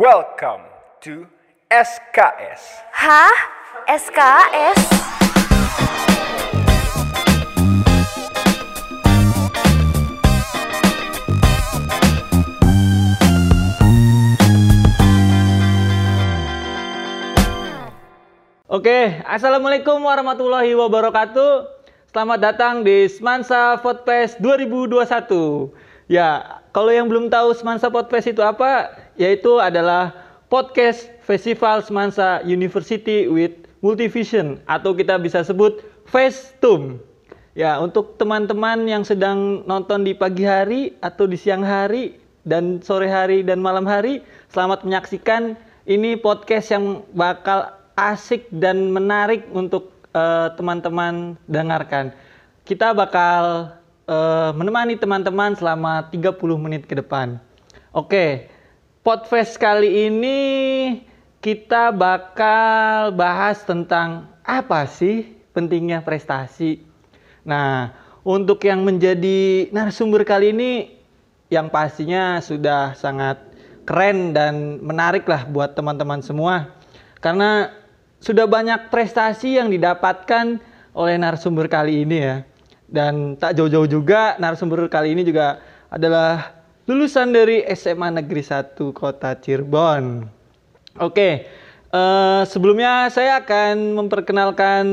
Welcome to SKS. Hah? SKS? Oke, Assalamualaikum warahmatullahi wabarakatuh. Selamat datang di Semansa Podfest 2021. Ya, kalau yang belum tahu Semansa Podfest itu apa, yaitu adalah podcast festival Semansa University with Multivision atau kita bisa sebut Festum. Ya, untuk teman-teman yang sedang nonton di pagi hari atau di siang hari dan sore hari dan malam hari, selamat menyaksikan ini podcast yang bakal asik dan menarik untuk eh, teman-teman dengarkan. Kita bakal eh, menemani teman-teman selama 30 menit ke depan. Oke, podcast kali ini kita bakal bahas tentang apa sih pentingnya prestasi. Nah, untuk yang menjadi narasumber kali ini yang pastinya sudah sangat keren dan menarik lah buat teman-teman semua. Karena sudah banyak prestasi yang didapatkan oleh narasumber kali ini ya. Dan tak jauh-jauh juga narasumber kali ini juga adalah lulusan dari SMA Negeri 1 Kota Cirebon. Oke, eh, sebelumnya saya akan memperkenalkan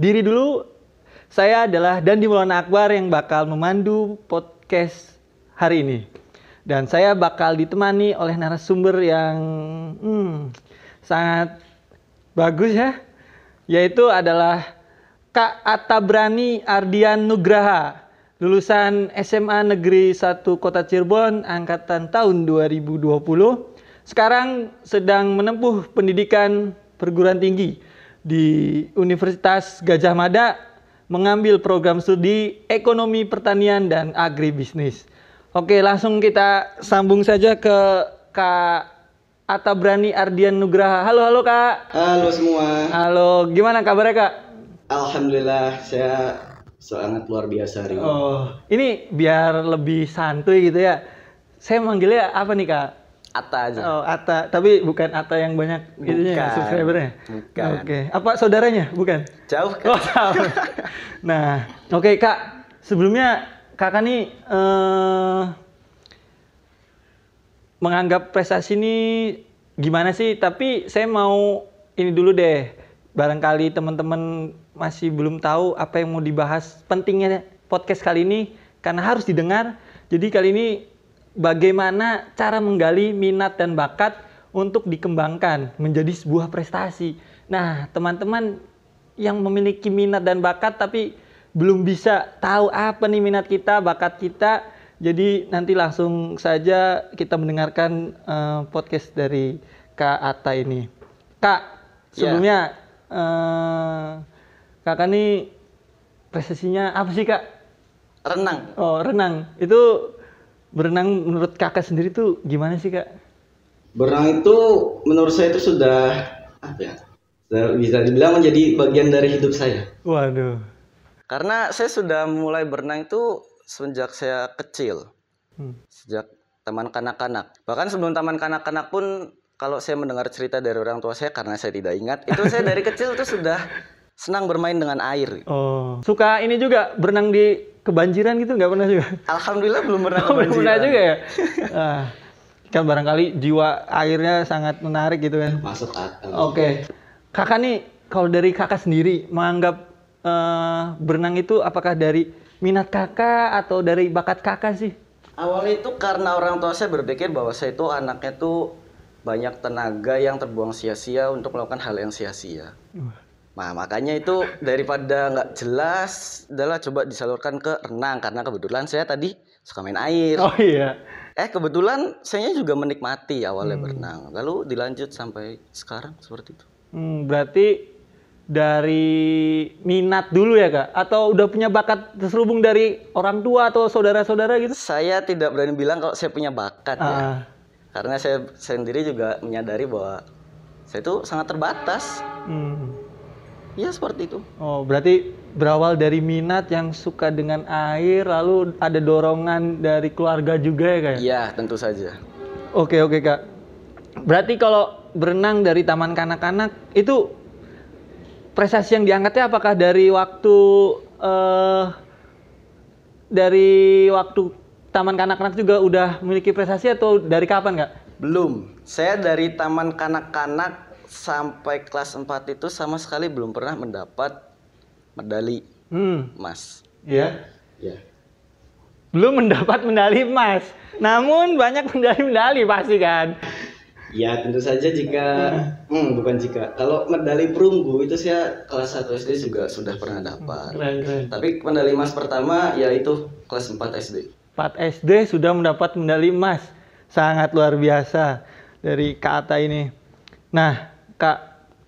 diri dulu. Saya adalah Dandi Maulana Akbar yang bakal memandu podcast hari ini. Dan saya bakal ditemani oleh narasumber yang hmm, sangat bagus ya. Yaitu adalah Kak Atabrani Ardian Nugraha, lulusan SMA Negeri 1 Kota Cirebon angkatan tahun 2020. Sekarang sedang menempuh pendidikan perguruan tinggi di Universitas Gajah Mada mengambil program studi Ekonomi Pertanian dan Agribisnis. Oke, langsung kita sambung saja ke Kak Atabrani Ardian Nugraha. Halo, halo Kak. Halo semua. Halo, gimana kabarnya Kak? Alhamdulillah saya sangat luar biasa hari ini. Oh, ini biar lebih santuy gitu ya. Saya manggilnya apa nih Kak? Atta aja. Oh, Ata, tapi bukan Ata yang banyak itunya Bukan. subscribernya. Bukan. Oke, apa saudaranya? Bukan. Jauh Oh, tahu. nah, oke Kak. Sebelumnya Kakak nih eh menganggap prestasi ini gimana sih? Tapi saya mau ini dulu deh. Barangkali teman-teman masih belum tahu apa yang mau dibahas. Pentingnya podcast kali ini karena harus didengar. Jadi kali ini bagaimana cara menggali minat dan bakat untuk dikembangkan menjadi sebuah prestasi. Nah, teman-teman yang memiliki minat dan bakat tapi belum bisa tahu apa nih minat kita, bakat kita. Jadi nanti langsung saja kita mendengarkan eh, podcast dari Kak Ata ini. Kak, sebelumnya eh, Kakak nih prestasinya apa sih Kak? renang. Oh, renang. Itu berenang menurut Kakak sendiri tuh gimana sih Kak? Berenang itu menurut saya itu sudah apa ya? sudah bisa dibilang menjadi bagian dari hidup saya. Waduh. Karena saya sudah mulai berenang itu sejak saya kecil, Hmm. sejak taman kanak-kanak. Bahkan sebelum taman kanak-kanak pun, kalau saya mendengar cerita dari orang tua saya, karena saya tidak ingat, itu saya dari kecil tuh sudah senang bermain dengan air. Oh, suka ini juga berenang di kebanjiran gitu nggak pernah juga? Alhamdulillah belum pernah Oh, belum pernah juga ya? Ah, kan barangkali jiwa airnya sangat menarik gitu kan. Masuk akal. Oke, kakak nih kalau dari kakak sendiri menganggap eh, berenang itu apakah dari minat kakak atau dari bakat kakak sih? Awalnya itu karena orang tua saya berpikir bahwa saya itu anaknya tuh banyak tenaga yang terbuang sia-sia untuk melakukan hal yang sia-sia. Nah makanya itu daripada nggak jelas, adalah coba disalurkan ke renang karena kebetulan saya tadi suka main air. Oh iya. Eh kebetulan saya juga menikmati awalnya Hmm. berenang, lalu dilanjut sampai sekarang seperti itu. Hmm, berarti dari minat dulu ya kak? Atau udah punya bakat terselubung dari orang tua atau saudara-saudara gitu? Saya tidak berani bilang kalau saya punya bakat ya, Ah, karena saya sendiri juga menyadari bahwa saya itu sangat terbatas. hmm. Ya seperti itu. Oh, berarti berawal dari minat yang suka dengan air, lalu ada dorongan dari keluarga juga ya kak? ya? Iya tentu saja. Oke oke kak. Berarti kalau berenang dari taman kanak-kanak itu prestasi yang diangkatnya apakah dari waktu eh dari waktu taman kanak-kanak juga udah memiliki prestasi atau dari kapan kak? Belum. Saya dari taman kanak-kanak sampai kelas 4 itu sama sekali belum pernah mendapat medali Hmm, emas. ya. Ya. Belum mendapat medali emas. Namun banyak medali-medali pasti kan. Ya tentu saja jika hmm, bukan jika kalau medali perunggu itu saya kelas 1 SD juga sudah pernah dapat. Keren, keren. Tapi medali emas pertama yaitu kelas 4 SD. 4 SD sudah mendapat medali emas. Sangat luar biasa dari Kak Ata ini. Nah, Kak,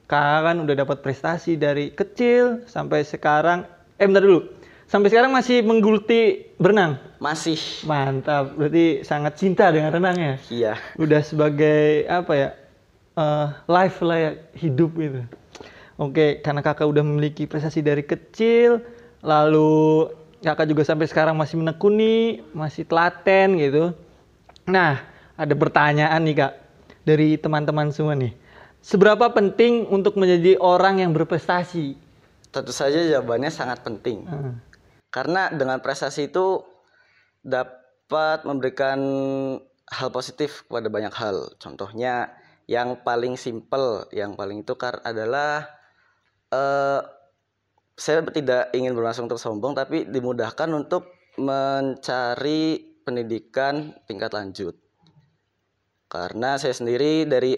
Kak kan udah dapat prestasi dari kecil sampai sekarang. Eh, bentar dulu. Sampai sekarang masih menggeluti berenang. Masih. Mantap. Berarti sangat cinta dengan renangnya. Iya. Udah sebagai apa ya? eh, life lah ya, hidup gitu. Oke, karena kakak udah memiliki prestasi dari kecil, lalu kakak juga sampai sekarang masih menekuni, masih telaten gitu. Nah, ada pertanyaan nih kak dari teman-teman semua nih. Seberapa penting untuk menjadi orang yang berprestasi? Tentu saja jawabannya sangat penting. Hmm. Karena dengan prestasi itu dapat memberikan hal positif kepada banyak hal. Contohnya yang paling simpel, yang paling itu adalah eh, saya tidak ingin berlangsung untuk sombong, tapi dimudahkan untuk mencari pendidikan tingkat lanjut. Karena saya sendiri dari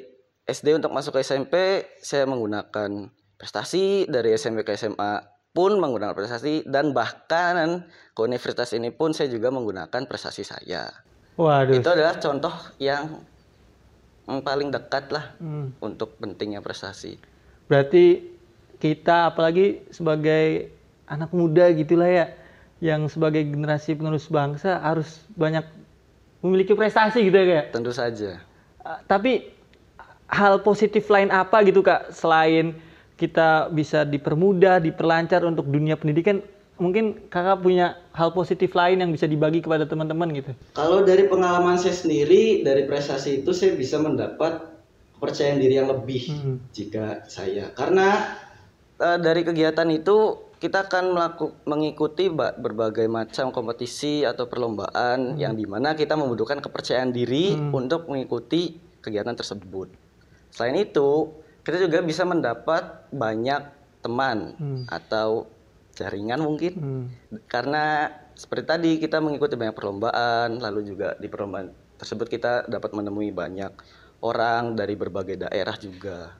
SD untuk masuk ke SMP, saya menggunakan prestasi dari SMP ke SMA pun menggunakan prestasi dan bahkan ke universitas ini pun saya juga menggunakan prestasi saya. Waduh. Itu adalah contoh yang yang paling dekat lah Hmm. untuk pentingnya prestasi. Berarti kita apalagi sebagai anak muda gitulah ya, yang sebagai generasi penerus bangsa harus banyak memiliki prestasi gitu ya kayak. Tentu saja. Uh, tapi hal positif lain apa gitu kak selain kita bisa dipermudah, diperlancar untuk dunia pendidikan, mungkin kakak punya hal positif lain yang bisa dibagi kepada teman-teman gitu. Kalau dari pengalaman saya sendiri dari prestasi itu saya bisa mendapat kepercayaan diri yang lebih Hmm. jika saya karena Eh, dari kegiatan itu kita akan melaku, mengikuti ba- berbagai macam kompetisi atau perlombaan yang di mana kita membutuhkan kepercayaan diri untuk mengikuti kegiatan tersebut. Selain itu, kita juga bisa mendapat banyak teman atau jaringan mungkin Hmm. karena seperti tadi kita mengikuti banyak perlombaan, lalu juga di perlombaan tersebut kita dapat menemui banyak orang dari berbagai daerah juga.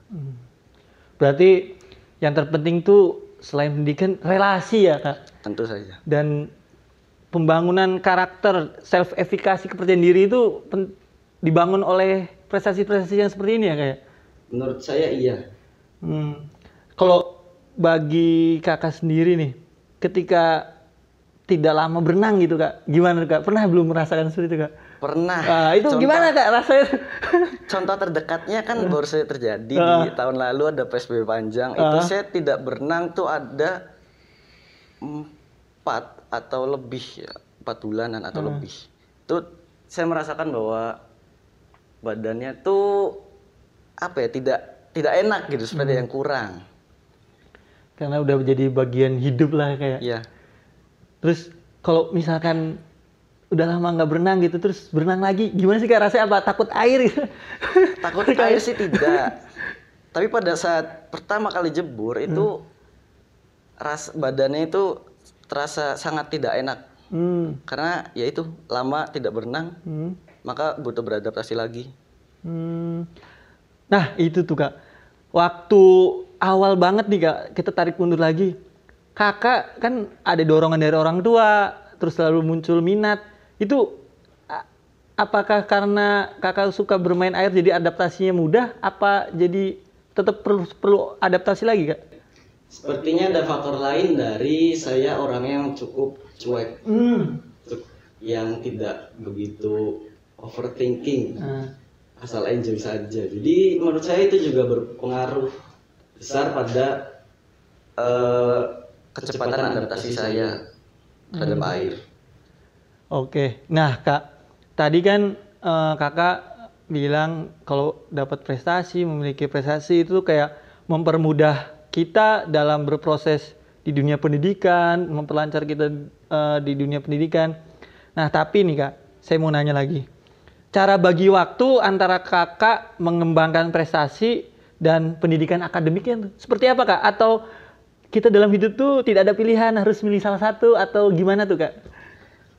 Berarti yang terpenting tuh selain pendidikan relasi ya kak. Tentu saja. dan pembangunan karakter self efikasi kepercayaan diri itu dibangun oleh prestasi-prestasi yang seperti ini ya kayak. menurut saya iya. Hmm. Kalau bagi kakak sendiri nih, ketika tidak lama berenang gitu kak, gimana kak? Pernah belum merasakan seperti itu kak? Pernah. Ah, itu Contoh- gimana kak rasanya? Contoh terdekatnya kan baru saja terjadi di tahun lalu ada PSBB panjang. Itu saya tidak berenang tuh ada empat atau lebih ya, empat bulanan atau lebih. Itu saya merasakan bahwa badannya tuh apa ya tidak tidak enak gitu seperti yang kurang. Karena udah menjadi bagian hidup lah kayak. Iya. Terus kalau misalkan udah lama nggak berenang gitu, terus berenang lagi, gimana sih kak rasanya apa? Takut air gitu? Takut air sih tidak. Tapi pada saat pertama kali jebur itu ras badannya itu terasa sangat tidak enak Hmm. karena ya itu lama tidak berenang Hmm. maka butuh beradaptasi lagi. Hmm. Nah itu tuh kak, waktu awal banget nih kak, kita tarik mundur lagi. Kakak kan ada dorongan dari orang tua, terus lalu muncul minat. Itu apakah karena kakak suka bermain air jadi adaptasinya mudah? Apa jadi tetap perlu perlu adaptasi lagi kak? Sepertinya ada faktor lain dari saya orang yang cukup cuek, Hmm. Yang tidak begitu overthinking, Nah, asal enjoy saja. Jadi menurut saya itu juga berpengaruh besar pada eh, Kecepatan adaptasi saya terhadap air. Oke, nah kak, tadi kan eh, kakak bilang kalau dapat prestasi, memiliki prestasi itu kayak mempermudah kita dalam berproses di dunia pendidikan, memperlancar kita eh, di dunia pendidikan. Nah, tapi nih Kak, saya mau nanya lagi. Cara bagi waktu antara Kakak mengembangkan prestasi dan pendidikan akademiknya seperti apa Kak? Atau kita dalam hidup tuh tidak ada pilihan harus milih salah satu atau gimana tuh Kak?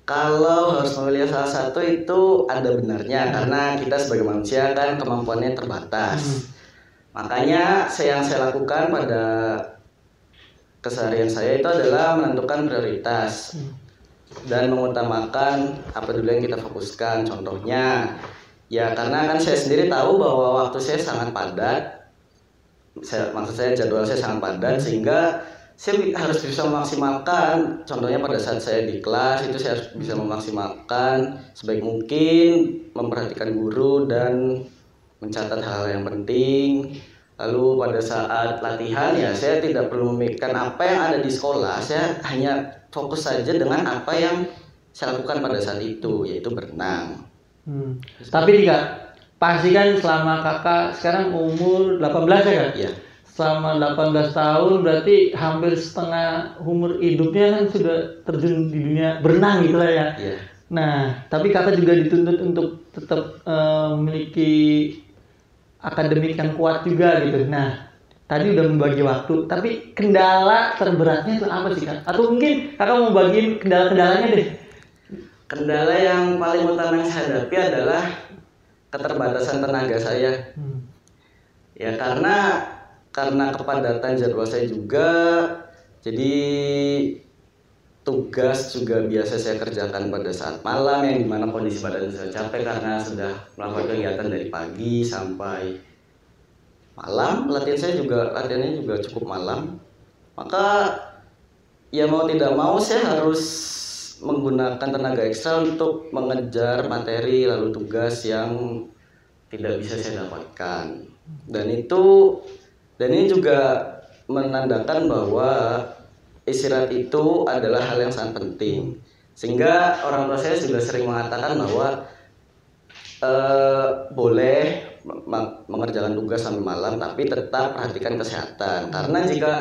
Kalau harus memilih salah satu itu ada benarnya karena kita sebagai manusia kan kemampuannya terbatas. Makanya saya- yang saya lakukan pada keseharian saya itu adalah menentukan prioritas dan mengutamakan apa dulu yang kita fokuskan. Contohnya, ya karena kan saya sendiri tahu bahwa waktu saya sangat padat. Saya, maksud saya jadwal saya sangat padat sehingga saya harus bisa memaksimalkan. Contohnya pada saat saya di kelas itu saya harus bisa memaksimalkan sebaik mungkin, memperhatikan guru dan mencatat hal yang penting. Lalu pada saat latihan ya saya tidak perlu memikirkan apa yang ada di sekolah. Saya hanya fokus saja dengan apa yang saya lakukan pada saat itu yaitu berenang. Hmm. Tapi nih Kak, pasti kan selama Kakak sekarang umur 18 ya Kak? Iya. Selama 18 tahun berarti hampir setengah umur hidupnya kan sudah terjun di dunia berenang gitu lah ya. Iya. Nah, tapi kakak juga dituntut untuk tetap eh, memiliki akademik yang kuat juga gitu. Nah, tadi udah membagi waktu, tapi kendala terberatnya itu apa sih kak? Atau mungkin kakak mau bagiin kendala-kendalanya deh? Kendala yang paling utama yang saya hadapi adalah keterbatasan tenaga saya. Hmm. Ya karena karena kepadatan jadwal saya juga. Jadi tugas juga biasa saya kerjakan pada saat malam yang di mana kondisi badan saya capek karena sudah melakukan kegiatan dari pagi sampai malam. Latihan saya juga latihannya juga cukup malam. Maka ya mau tidak mau saya harus menggunakan tenaga ekstra untuk mengejar materi lalu tugas yang tidak bisa saya dapatkan. Dan itu dan ini juga menandakan bahwa istirahat itu adalah hal yang sangat penting. Sehingga orang tua saya juga sering mengatakan bahwa eh, boleh me- mengerjakan tugas sampai malam tapi tetap perhatikan kesehatan. Karena jika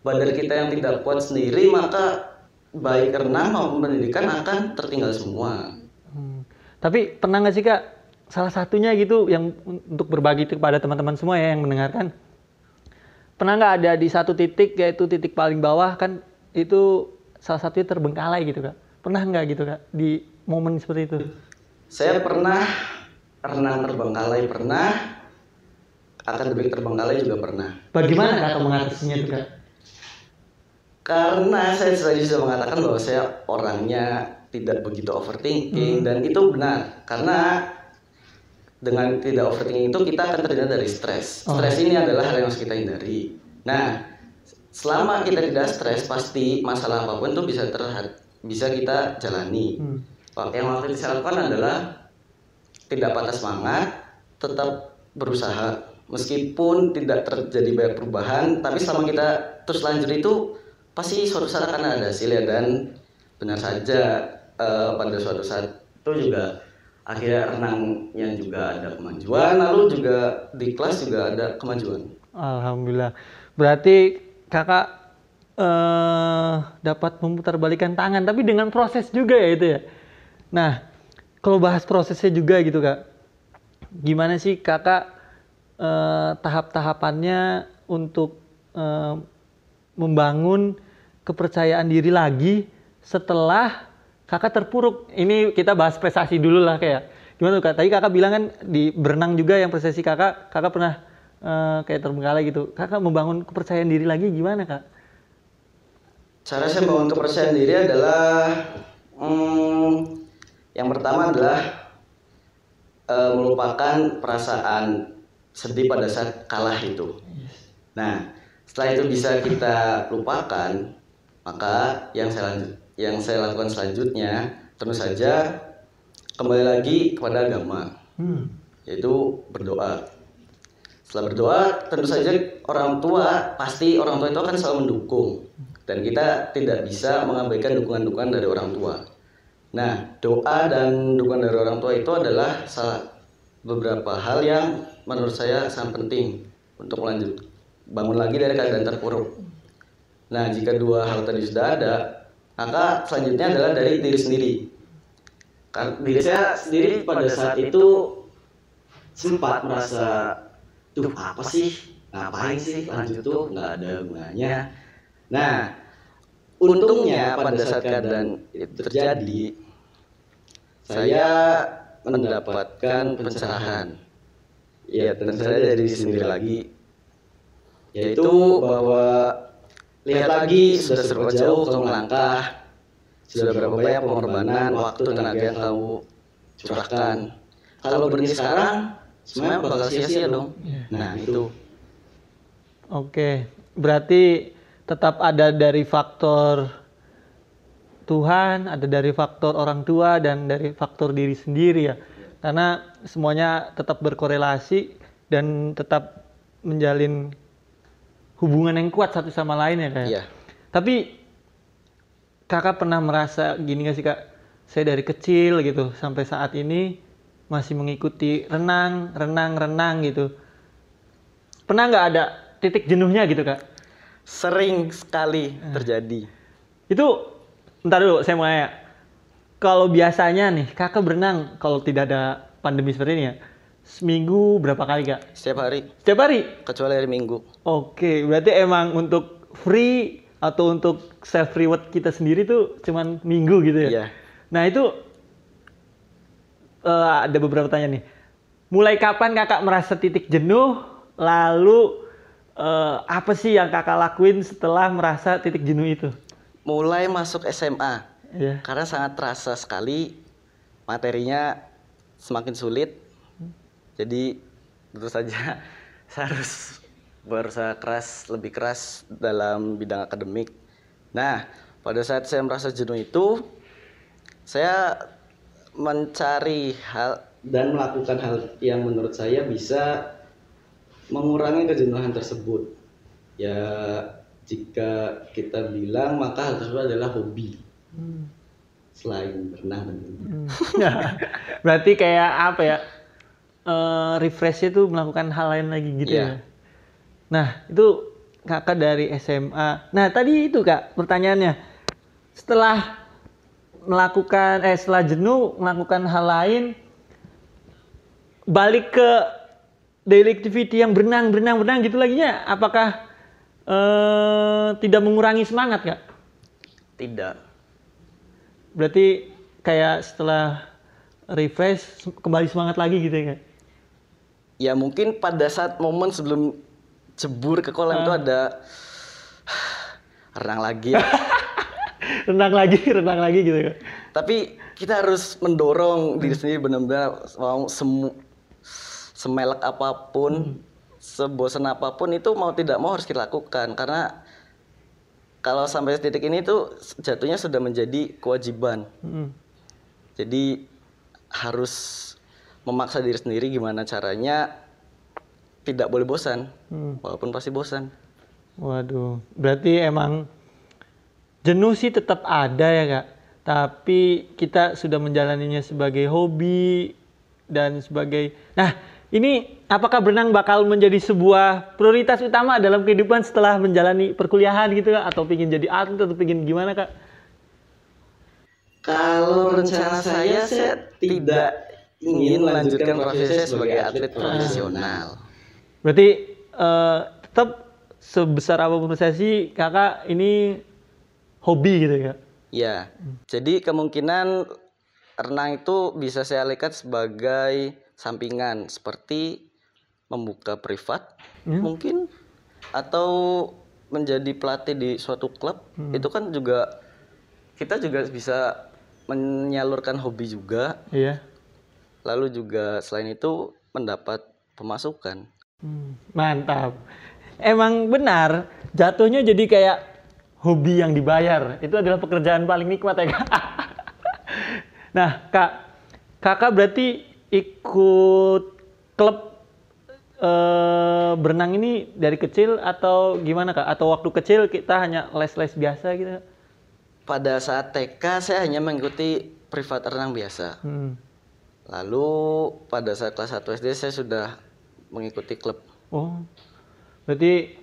badan kita yang tidak kuat sendiri maka baik renang maupun pendidikan akan tertinggal semua. Hmm. Tapi pernah nggak sih kak salah satunya gitu yang un- untuk berbagi kepada teman-teman semua ya yang mendengarkan pernah nggak ada di satu titik yaitu titik paling bawah kan itu salah satunya terbengkalai gitu kak? Pernah nggak gitu kak di momen seperti itu? Saya pernah renang terbengkalai pernah, akademik terbengkalai juga pernah. bagaimana kakak mengatasinya tuh kak? Karena saya tadi sudah mengatakan bahwa saya orangnya tidak begitu overthinking dan itu benar. Karena dengan tidak overthinking itu kita akan terhindar dari stres. Stres ini adalah hal yang harus kita hindari. Nah, selama kita tidak stres pasti masalah apa pun itu bisa terhad bisa kita jalani. Hmm. Yang saya lakukan adalah tidak patah semangat, tetap berusaha meskipun tidak terjadi banyak perubahan, tapi selama kita terus lanjut itu pasti suatu saat akan ada hasilnya dan benar saja eh, pada suatu saat itu juga akhirnya renangnya juga ada kemajuan, lalu juga di kelas juga ada kemajuan. alhamdulillah. Berarti kakak eh dapat memutarbalikan tangan tapi dengan proses juga ya itu ya? Nah kalau bahas prosesnya juga gitu kak gimana sih kakak eh, tahap-tahapannya untuk eh, membangun kepercayaan diri lagi setelah kakak terpuruk. Ini kita bahas prestasi dulu lah kayak. Gimana tuh kak? Tadi kakak bilang kan di berenang juga yang prestasi kakak kakak pernah eh, kayak terbengkalai gitu. Kakak membangun kepercayaan diri lagi gimana kak? Cara saya membangun kepercayaan diri adalah hmm, yang pertama adalah eh, melupakan perasaan sedih pada saat kalah itu. Nah, setelah itu bisa kita lupakan, maka yang saya lanjut, yang saya lakukan selanjutnya tentu saja kembali lagi kepada agama, hmm. yaitu berdoa. Setelah berdoa, tentu saja orang tua pasti orang tua itu akan selalu mendukung dan kita tidak bisa mengabaikan dukungan-dukungan dari orang tua. Nah, doa dan dukungan dari orang tua itu adalah salah beberapa hal yang menurut saya sangat penting untuk lanjut bangun lagi dari keadaan terpuruk. Nah, jika dua hal tadi sudah ada, maka selanjutnya adalah dari diri sendiri. Kan diri saya sendiri pada saat itu sempat merasa, tuh apa sih, ngapain sih lanjut tuh nggak ada gunanya. Nah, untungnya pada saat keadaan itu terjadi, saya mendapatkan pencerahan. Ya, tentu saja dari diri sendiri lagi, yaitu bahwa lihat lagi sudah seberapa jauh kamu melangkah, sudah berapa banyak pengorbanan waktu tenaga yang kamu curahkan. Kalau berhenti sekarang, semuanya bakal sia-sia dong. Nah itu. Oke, berarti tetap ada dari faktor Tuhan, ada dari faktor orang tua dan dari faktor diri sendiri ya. Karena semuanya tetap berkorelasi dan tetap menjalin hubungan yang kuat satu sama lain ya kak. Iya. Tapi kakak pernah merasa gini gak sih kak? Saya dari kecil gitu sampai saat ini masih mengikuti renang, renang, renang gitu. Pernah nggak ada titik jenuhnya gitu kak? Sering sekali terjadi. Itu ntar dulu saya mau nanya. Kalau biasanya nih kakak berenang kalau tidak ada pandemi seperti ini ya, seminggu berapa kali kak? Setiap hari, Setiap hari? kecuali hari Minggu. Oke, berarti emang untuk free atau untuk self reward kita sendiri tuh cuman minggu gitu ya? Iya. Nah itu eh, ada beberapa tanya nih. Mulai kapan kakak merasa titik jenuh? Lalu eh, apa sih yang kakak lakuin setelah merasa titik jenuh itu? Mulai masuk SMA, Ya. karena sangat terasa sekali materinya semakin sulit. Jadi tentu saja saya harus berusaha keras, lebih keras dalam bidang akademik. Nah, pada saat saya merasa jenuh itu, saya mencari hal dan melakukan hal yang menurut saya bisa mengurangi kejenuhan tersebut. Ya, jika kita bilang maka hal tersebut adalah hobi. Selain berenang tentunya. berarti kayak apa ya? Eh refreshnya tuh melakukan hal lain lagi gitu Iya. ya. Nah, itu kakak dari SMA. Nah, tadi itu kak pertanyaannya. Setelah melakukan, eh setelah jenuh melakukan hal lain, balik ke daily activity yang berenang, berenang, berenang gitu laginya, apakah eh tidak mengurangi semangat kak? Tidak. Berarti kayak setelah refresh kembali semangat lagi gitu ya kak? Ya mungkin pada saat momen sebelum jebur ke kolam itu ada renang lagi. ya. renang lagi, renang lagi gitu kak? Tapi kita harus mendorong diri sendiri benar-benar mau semu semelek apa pun, sebosan apa pun itu mau tidak mau harus kita lakukan karena kalau sampai titik ini tuh jatuhnya sudah menjadi kewajiban. Mm. Jadi harus memaksa diri sendiri gimana caranya tidak boleh bosan, Hmm. walaupun pasti bosan. Waduh, berarti emang jenuh sih tetap ada ya kak. Tapi kita sudah menjalaninya sebagai hobi dan sebagai. Nah, ini apakah berenang bakal menjadi sebuah prioritas utama dalam kehidupan setelah menjalani perkuliahan gitu kak? Atau pingin jadi atlet atau pingin gimana kak? Kalau rencana saya, saya tidak ingin melanjutkan profesi saya sebagai atlet profesional. Berarti eh, tetap sebesar apa pun prestasi kakak ini hobi gitu ya? Ya, jadi kemungkinan renang itu bisa saya lihat sebagai sampingan. Seperti membuka privat mungkin atau menjadi pelatih di suatu klub. Itu kan juga kita juga bisa menyalurkan hobi juga. Iya. Lalu juga selain itu mendapat pemasukan Hmm, mantap. Emang benar, jatuhnya jadi kayak hobi yang dibayar. Itu adalah pekerjaan paling nikmat ya kak. nah kak, kakak berarti ikut klub eh, berenang ini dari kecil atau gimana kak? Atau waktu kecil kita hanya les-les biasa gitu? Pada saat TK saya hanya mengikuti privat renang biasa Hmm. Lalu pada saat kelas 1 SD saya sudah mengikuti klub. Oh, berarti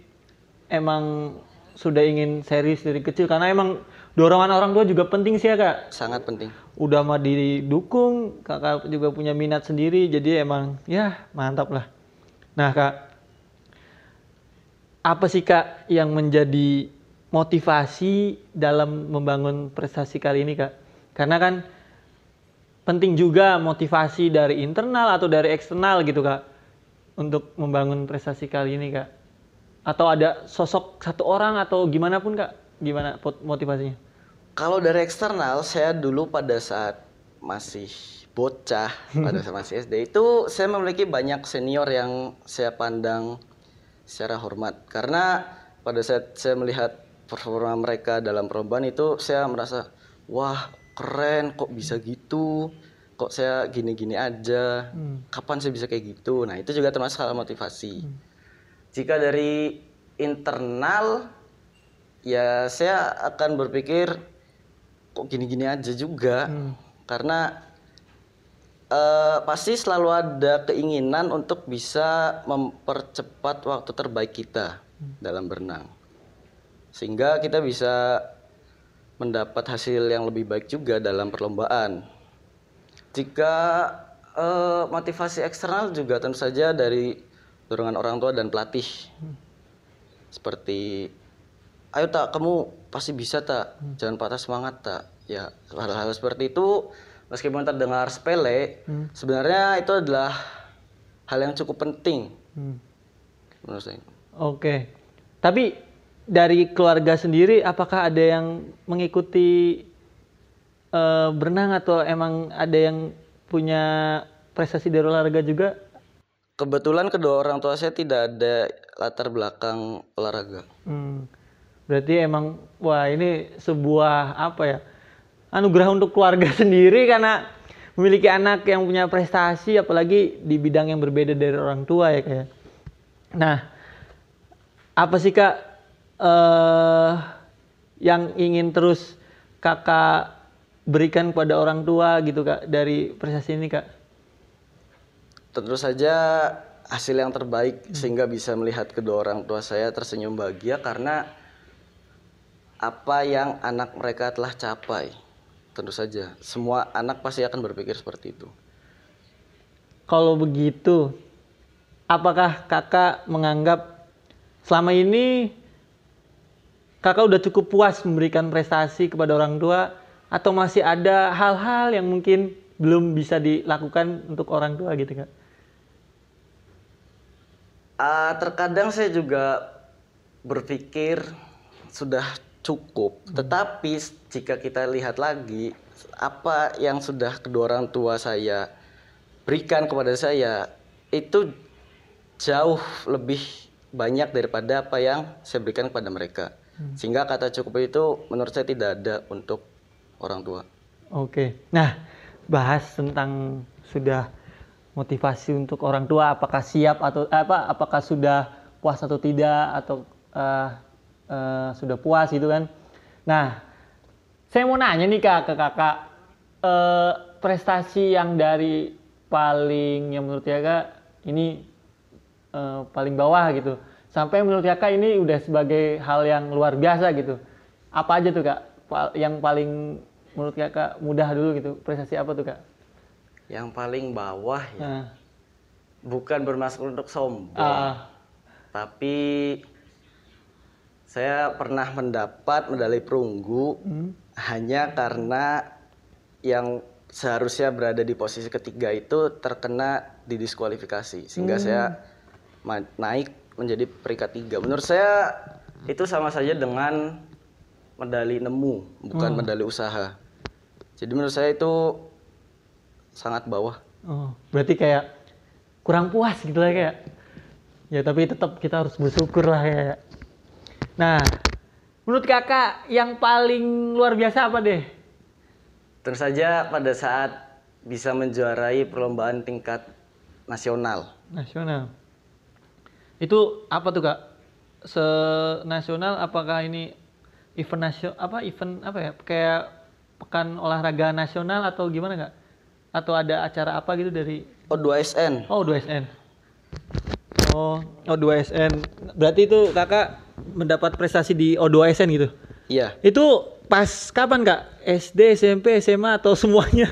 emang sudah ingin serius dari kecil karena emang dorongan orang tua juga penting sih ya kak. Sangat penting. Udah mah didukung, kakak juga punya minat sendiri, jadi emang ya mantap lah. Nah kak, apa sih kak yang menjadi motivasi dalam membangun prestasi kali ini kak? Karena kan penting juga motivasi dari internal atau dari eksternal gitu kak untuk membangun prestasi kali ini kak atau ada sosok satu orang atau gimana pun kak gimana motivasinya Kalau dari eksternal, saya dulu pada saat masih bocah, pada saat masih SD itu saya memiliki banyak senior yang saya pandang secara hormat. Karena pada saat saya melihat performa mereka dalam perlombaan itu saya merasa, wah keren kok bisa gitu, kok saya gini-gini aja, kapan saya bisa kayak gitu. Nah itu juga termasuk hal motivasi. Jika dari internal ya saya akan berpikir kok gini-gini aja juga? Karena eh, pasti selalu ada keinginan untuk bisa mempercepat waktu terbaik kita dalam berenang. Sehingga kita bisa mendapat hasil yang lebih baik juga dalam perlombaan. Jika eh, motivasi eksternal juga tentu saja dari dorongan orang tua dan pelatih. Seperti ayo tak kamu pasti bisa tak. Jangan patah semangat tak. Ya hal-hal seperti itu meskipun terdengar sepele sebenarnya itu adalah hal yang cukup penting. Hmm. menurut saya. Oke. Tapi dari keluarga sendiri apakah ada yang mengikuti eh, berenang atau emang ada yang punya prestasi dari olahraga juga kebetulan kedua orang tua saya tidak ada latar belakang olahraga Hmm. Berarti emang wah ini sebuah apa ya? Anugerah untuk keluarga sendiri karena memiliki anak yang punya prestasi apalagi di bidang yang berbeda dari orang tua ya kayak. Nah, apa sih Kak eh yang ingin terus Kakak berikan kepada orang tua gitu Kak dari prestasi ini Kak? tentu saja hasil yang terbaik sehingga bisa melihat kedua orang tua saya tersenyum bahagia karena apa yang anak mereka telah capai tentu saja semua anak pasti akan berpikir seperti itu Kalau begitu, apakah kakak menganggap selama ini kakak udah cukup puas memberikan prestasi kepada orang tua atau masih ada hal-hal yang mungkin belum bisa dilakukan untuk orang tua gitu kak? Ah, terkadang saya juga berpikir sudah cukup, tetapi s- jika kita lihat lagi apa yang sudah kedua orang tua saya berikan kepada saya itu jauh lebih banyak daripada apa yang saya berikan kepada mereka. Sehingga kata cukup itu menurut saya tidak ada untuk orang tua. Oke, nah bahas tentang sudah motivasi untuk orang tua, apakah siap atau apa? Apakah sudah puas atau tidak atau eh, eh, sudah puas gitu kan? Nah, saya mau nanya nih kak ke kakak, eh, prestasi yang dari paling yang menurut kakak ini eh, paling bawah gitu, sampai menurut kakak ini udah sebagai hal yang luar biasa gitu. Apa aja tuh kak? Yang paling menurut kakak mudah dulu gitu, prestasi apa tuh kak? Yang paling bawah ya, Nah, bukan bermaksud untuk sombong. ah, Tapi saya pernah mendapat medali perunggu hanya karena yang seharusnya berada di posisi ketiga itu terkena didiskualifikasi sehingga saya ma- naik menjadi peringkat tiga. Menurut saya itu sama saja dengan medali nemu bukan medali usaha. Jadi menurut saya itu sangat bawah. oh, berarti kayak kurang puas gitu lah kayak. Ya tapi tetap kita harus bersyukur lah ya. Nah, menurut kakak yang paling luar biasa apa deh? Tentu saja pada saat bisa menjuarai perlombaan tingkat nasional. Nasional. Itu apa tuh kak? Se-nasional apakah ini event nasional apa event apa ya? Kayak pekan olahraga nasional atau gimana kak? atau ada acara apa gitu dari Oh 2SN. Oh 2SN. Oh, O2SN. Berarti itu kakak mendapat prestasi di O2SN gitu. Iya. Itu pas kapan kak? SD, SMP, SMA atau semuanya?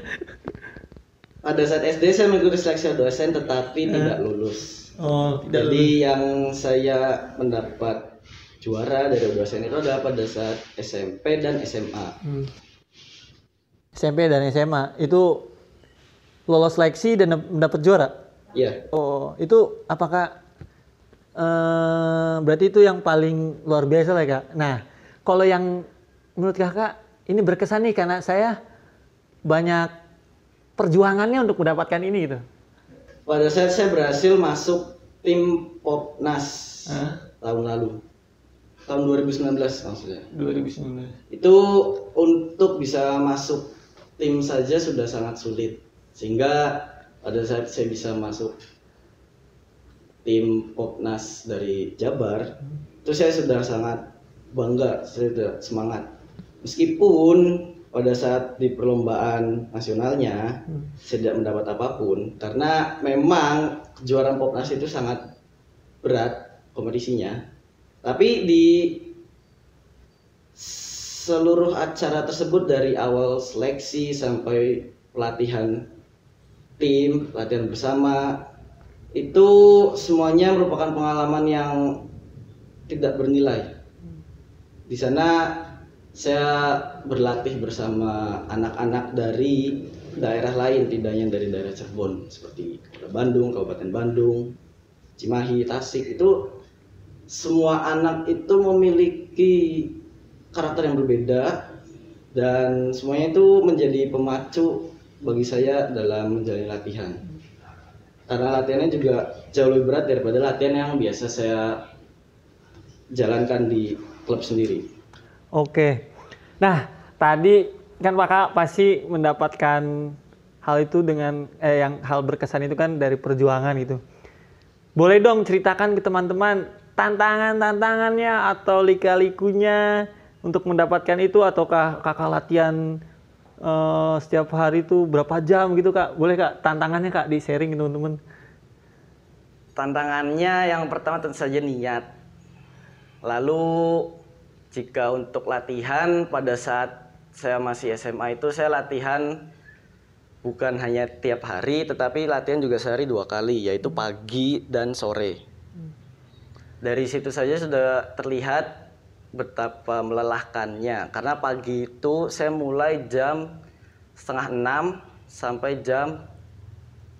Pada saat SD saya mengikuti seleksi dosen tetapi tidak lulus. Oh, Jadi yang saya mendapat juara dari dosen itu adalah pada saat SMP dan SMA. Hmm. SMP dan SMA itu lolos seleksi dan mendapat juara. Iya. Oh, itu apakah eh berarti itu yang paling luar biasa lah kak. Nah, kalau yang menurut kakak ini berkesan nih karena saya banyak perjuangannya untuk mendapatkan ini gitu. Pada saat saya berhasil masuk tim Popnas tahun lalu. Tahun 2019 maksudnya. 2019. Itu untuk bisa masuk tim saja sudah sangat sulit. Sehingga pada saat saya bisa masuk tim Popnas dari Jabar, itu saya sudah sangat bangga, saya sudah semangat. Meskipun pada saat di perlombaan nasionalnya saya tidak mendapat apa pun karena memang kejuaraan Popnas itu sangat berat kompetisinya. Tapi di seluruh acara tersebut dari awal seleksi sampai pelatihan tim, pelatihan bersama itu semuanya merupakan pengalaman yang tidak bernilai. Di sana saya berlatih bersama anak-anak dari daerah lain, tidak hanya dari daerah Cirebon seperti Bandung, Kabupaten Bandung, Cimahi, Tasik itu semua anak itu memiliki karakter yang berbeda dan semuanya itu menjadi pemacu bagi saya dalam menjalani latihan. Karena latihannya juga jauh lebih berat daripada latihan yang biasa saya jalankan di klub sendiri. Oke. Nah, tadi kan Pak pasti mendapatkan hal itu dengan eh, yang hal berkesan itu kan dari perjuangan gitu. Boleh dong ceritakan ke teman-teman tantangan-tantangannya atau lika-likunya untuk mendapatkan itu ataukah kakak latihan eh, setiap hari itu berapa jam gitu kak? Boleh kak tantangannya kak di sharing teman-teman. Tantangannya yang pertama tentu saja niat. Lalu jika untuk latihan pada saat saya masih SMA itu saya latihan bukan hanya tiap hari tetapi latihan juga sehari dua kali yaitu pagi dan sore. Dari situ saja sudah terlihat betapa melelahkannya. Karena pagi itu saya mulai jam setengah enam sampai jam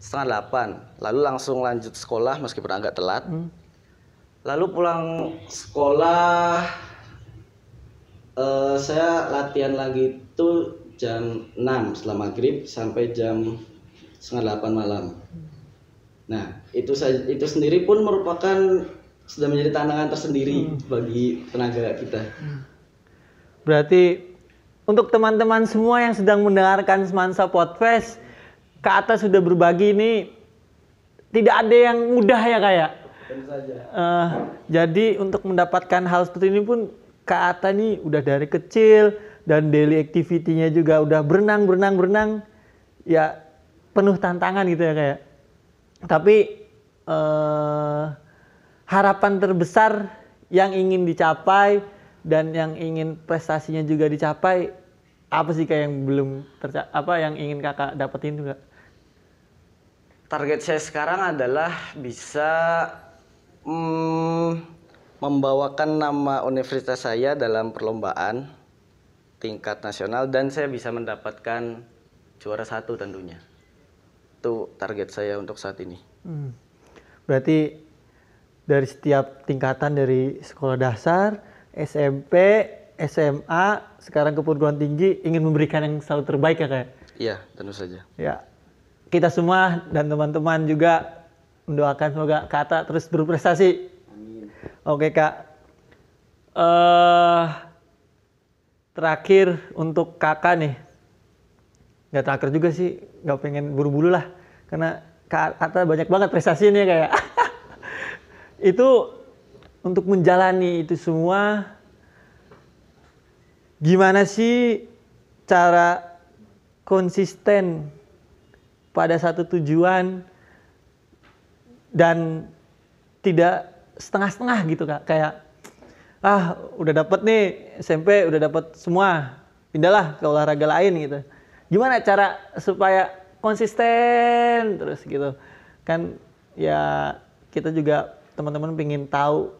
setengah delapan. Lalu langsung lanjut sekolah meskipun agak telat. Lalu pulang Sekolah eh, saya latihan lagi itu jam 6 setelah maghrib sampai jam setengah 8 malam. Nah itu saja itu sendiri pun merupakan sudah menjadi tantangan tersendiri bagi tenaga kita. Berarti untuk teman-teman semua yang sedang mendengarkan Semansa Podcast, ke atas sudah berbagi ini tidak ada yang mudah ya kayak. Eh, jadi untuk mendapatkan hal seperti ini pun Kak Ata nih udah dari kecil dan daily activity-nya juga udah berenang, berenang, berenang. Ya penuh tantangan gitu ya kayak. Tapi eh, harapan terbesar yang ingin dicapai dan yang ingin prestasinya juga dicapai apa sih kayak yang belum terca apa yang ingin kakak dapetin juga? target saya sekarang adalah bisa mm, membawakan nama universitas saya dalam perlombaan tingkat nasional dan saya bisa mendapatkan juara satu tentunya. Itu target saya untuk saat ini. Hmm. Berarti dari setiap tingkatan dari sekolah dasar, SMP, SMA, sekarang ke perguruan tinggi ingin memberikan yang selalu terbaik ya kayak. Iya, tentu saja. Ya, kita semua dan teman-teman juga mendoakan semoga kata terus berprestasi. Oke kak. eh terakhir untuk kakak nih. Nggak terakhir juga sih, nggak pengen buru-buru lah. Karena kak kata banyak banget prestasinya kayak. itu untuk menjalani itu semua gimana sih cara konsisten pada satu tujuan dan tidak setengah-setengah gitu kak. Kayak ah udah dapet nih SMP udah dapet semua pindahlah ke olahraga lain gitu. Gimana cara supaya konsisten terus gitu? Kan ya kita juga teman-teman pengen tahu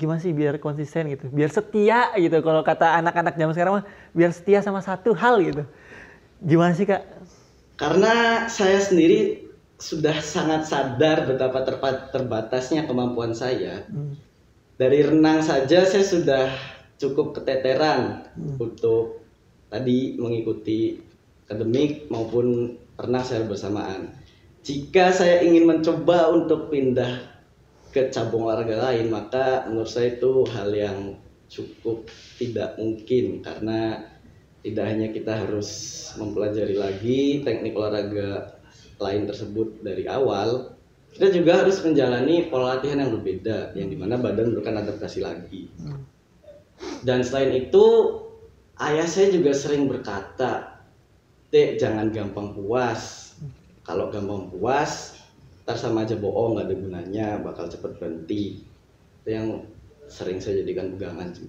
gimana sih biar konsisten gitu biar setia gitu. Kalau kata anak-anak zaman sekarang mah biar setia sama satu hal gitu. Gimana sih kak? Karena saya sendiri sudah sangat sadar betapa terbatasnya kemampuan saya. Dari renang saja saya sudah cukup keteteran untuk tadi mengikuti akademik maupun renang secara bersamaan. Jika saya ingin mencoba untuk pindah ke cabang olahraga lain, maka menurut saya itu hal yang cukup tidak mungkin karena tidak hanya kita harus mempelajari lagi teknik olahraga lain tersebut dari awal, kita juga harus menjalani pola latihan yang berbeda, yang di mana badan memerlukan adaptasi lagi. Dan selain itu, ayah saya juga sering berkata, Dek, jangan gampang puas. Kalau gampang puas, ntar sama aja bohong, nggak ada gunanya, bakal cepet berhenti. Itu yang sering saya jadikan pegangan sih.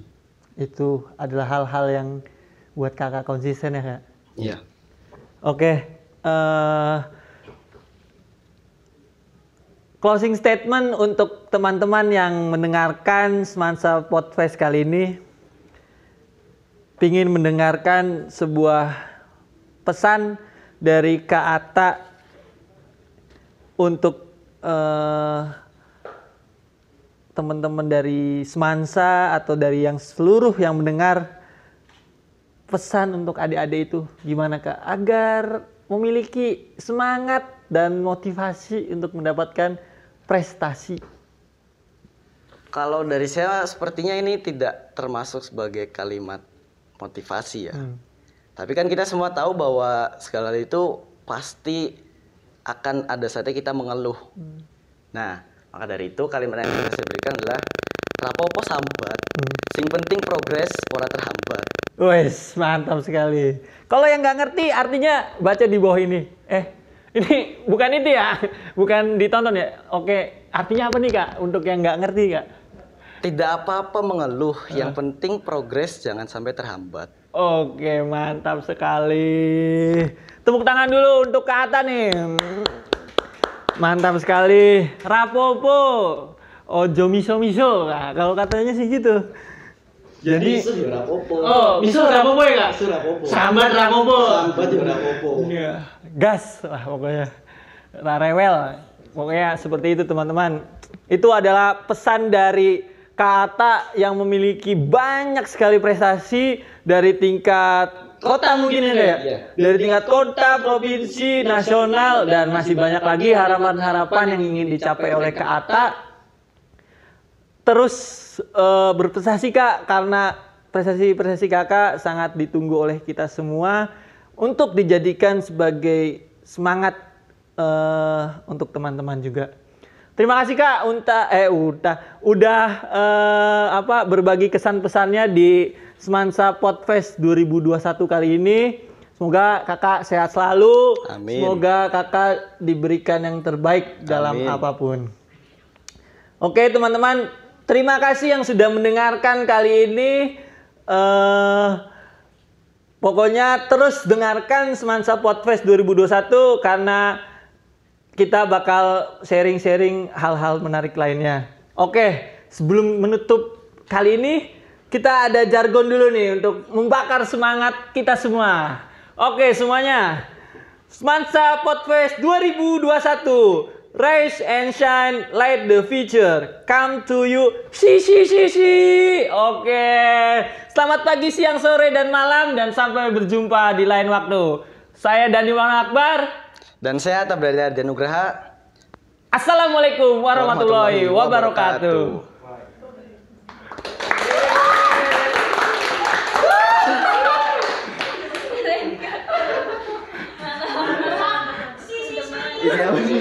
itu adalah hal-hal yang buat kakak konsisten ya kak Iya. Oke, eh, closing statement untuk teman-teman yang mendengarkan Semansa Podfest kali ini, pingin mendengarkan sebuah pesan dari Kak Ata untuk eh, teman-teman dari Semansa atau dari yang seluruh yang mendengar. Pesan untuk adik-adik itu gimana kak? Agar memiliki semangat dan motivasi untuk mendapatkan prestasi Kalau dari saya sepertinya ini tidak termasuk sebagai kalimat motivasi ya. Tapi kan kita semua tahu bahwa segala itu pasti akan ada saatnya kita mengeluh. Nah, maka dari itu kalimat yang saya berikan adalah rapopo sambat, sing penting progres ora terhambat. Wes mantap sekali kalau yang nggak ngerti artinya baca di bawah ini eh ini bukan itu ya bukan ditonton ya oke artinya apa nih kak untuk yang nggak ngerti kak Tidak apa-apa mengeluh, yang penting progres jangan sampai terhambat. Oke, mantap sekali. Tepuk tangan dulu untuk Kak Ata nih. Mantap sekali. Rapopo. Ojo miso-miso. Nah, kalau katanya sih gitu. Jadi, Isu ya rapopo. oh, miso rapopo ya, Kak? Isu rapopo. Sambat rapopo. Sambat ya rapopo. Iya. Gas lah pokoknya. Nah, rewel. Pokoknya seperti itu teman-teman. Itu adalah pesan dari kata yang memiliki banyak sekali prestasi dari tingkat kota mungkin ya Kak, ya? Iya. Dari tingkat kota, provinsi, nasional dan masih banyak lagi harapan-harapan yang ingin dicapai oleh Kak Ata terus eh, berprestasi kak karena prestasi-prestasi kakak sangat ditunggu oleh kita semua untuk dijadikan sebagai semangat eh, untuk teman-teman juga. Terima kasih kak Unta eh Unta udah eh, apa berbagi kesan pesannya di Semansa Podfest 2021 kali ini. Semoga kakak sehat selalu. Amin. Semoga kakak diberikan yang terbaik dalam Amin. apa pun. Oke teman-teman, terima kasih yang sudah mendengarkan kali ini. eh pokoknya terus dengarkan Semansa Podfest 2021 karena kita bakal sharing-sharing hal-hal menarik lainnya. Oke, sebelum menutup kali ini kita ada jargon dulu nih untuk membakar semangat kita semua. Oke semuanya, Semansa Podfest 2021 Rise and shine, light the future. Come to you, si si si si. Oke, selamat pagi, siang, sore, dan malam, dan sampai berjumpa di lain waktu. Saya Dani Wan Akbar. Dan saya Atta Berada Nugraha. Assalamualaikum warahmatullahi, wabarakatuh. wabarakatuh. Yeah.